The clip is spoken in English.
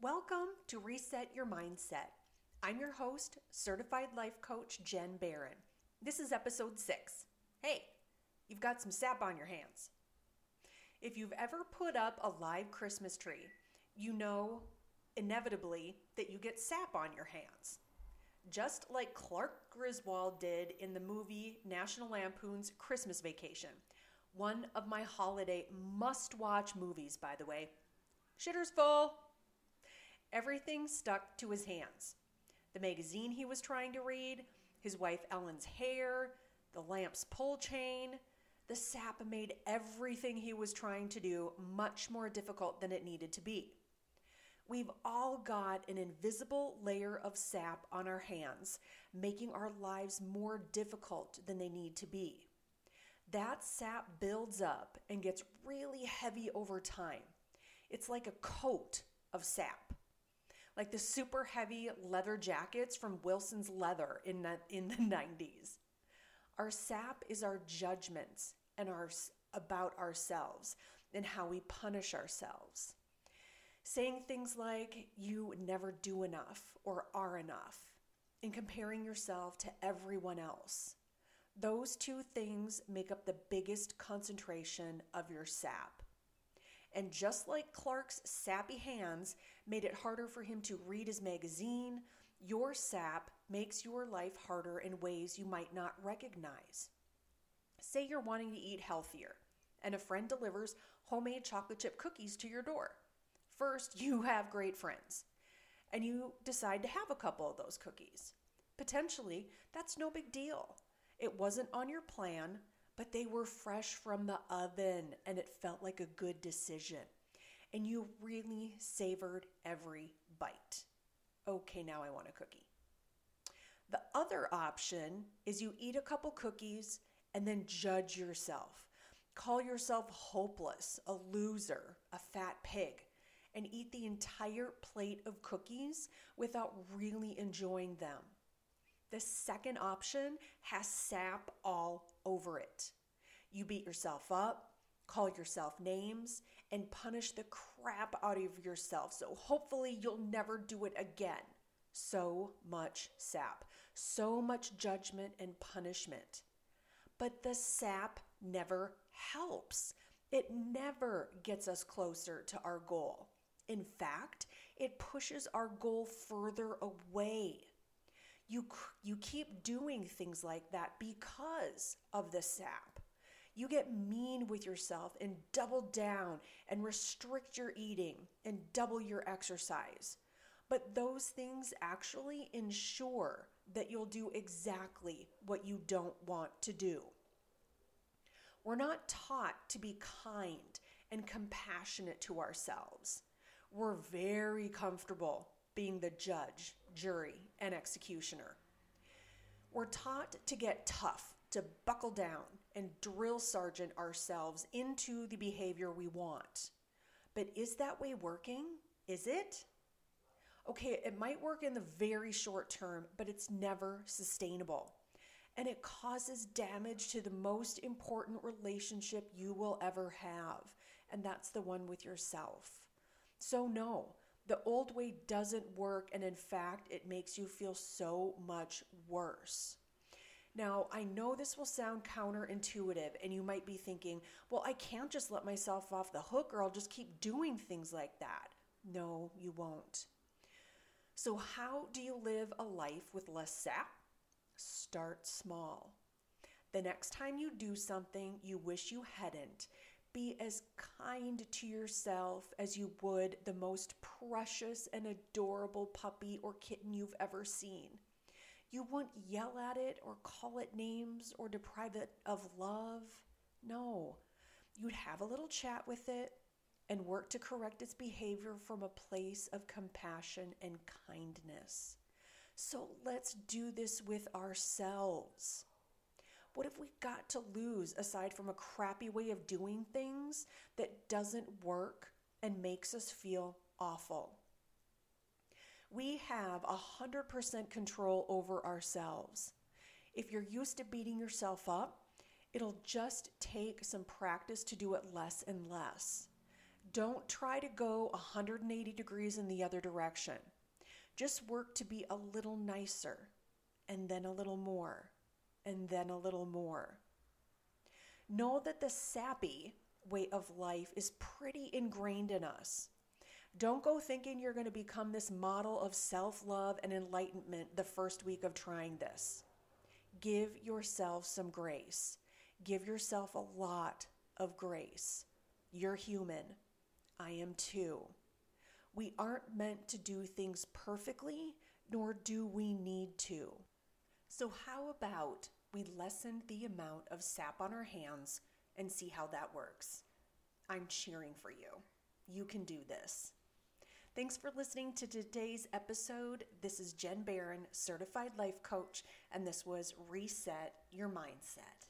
Welcome to Reset Your Mindset. I'm your host, certified life coach Jen Barron. This is episode six. Hey, you've got some sap on your hands. If you've ever put up a live Christmas tree, you know inevitably that you get sap on your hands. Just like Clark Griswold did in the movie National Lampoon's Christmas Vacation, one of my holiday must watch movies, by the way. Shitter's full. Everything stuck to his hands. The magazine he was trying to read, his wife Ellen's hair, the lamp's pull chain. The sap made everything he was trying to do much more difficult than it needed to be. We've all got an invisible layer of sap on our hands, making our lives more difficult than they need to be. That sap builds up and gets really heavy over time. It's like a coat of sap. Like the super heavy leather jackets from Wilson's Leather in the, in the 90s. Our sap is our judgments and our about ourselves and how we punish ourselves. Saying things like you never do enough or are enough and comparing yourself to everyone else. Those two things make up the biggest concentration of your sap. And just like Clark's sappy hands made it harder for him to read his magazine, your sap makes your life harder in ways you might not recognize. Say you're wanting to eat healthier, and a friend delivers homemade chocolate chip cookies to your door. First, you have great friends, and you decide to have a couple of those cookies. Potentially, that's no big deal. It wasn't on your plan, but they were fresh from the oven, and it felt like a good decision. And you really savored every bite. Okay, now I want a cookie. The other option is you eat a couple cookies and then judge yourself. Call yourself hopeless, a loser, a fat pig and eat the entire plate of cookies without really enjoying them. The second option has sap all over it. You beat yourself up, call yourself names, and punish the crap out of yourself. So hopefully you'll never do it again. So much sap, so much judgment and punishment. But the sap never helps. It never gets us closer to our goal. In fact, it pushes our goal further away. You, you keep doing things like that because of the sap. You get mean with yourself and double down and restrict your eating and double your exercise. But those things actually ensure that you'll do exactly what you don't want to do. We're not taught to be kind and compassionate to ourselves we're very comfortable being the judge, jury, and executioner. We're taught to get tough, to buckle down, and drill sergeant ourselves into the behavior we want. But is that way working? Is it? Okay, it might work in the very short term, but it's never sustainable. And it causes damage to the most important relationship you will ever have, and that's the one with yourself. So, no, the old way doesn't work, and in fact, it makes you feel so much worse. Now, I know this will sound counterintuitive, and you might be thinking, well, I can't just let myself off the hook, or I'll just keep doing things like that. No, you won't. So, how do you live a life with less sap? Start small. The next time you do something you wish you hadn't, be as kind to yourself as you would the most precious and adorable puppy or kitten you've ever seen. You won't yell at it or call it names or deprive it of love. No, you'd have a little chat with it and work to correct its behavior from a place of compassion and kindness. So let's do this with ourselves. Got to lose aside from a crappy way of doing things that doesn't work and makes us feel awful? We have 100% control over ourselves. If you're used to beating yourself up, it'll just take some practice to do it less and less. Don't try to go 180 degrees in the other direction. Just work to be a little nicer, and then a little more, and then a little more. Know that the sappy way of life is pretty ingrained in us. Don't go thinking you're going to become this model of self love and enlightenment the first week of trying this. Give yourself some grace. Give yourself a lot of grace. You're human. I am too. We aren't meant to do things perfectly, nor do we need to. So, how about we lessen the amount of sap on our hands and see how that works? I'm cheering for you. You can do this. Thanks for listening to today's episode. This is Jen Barron, certified life coach, and this was Reset Your Mindset.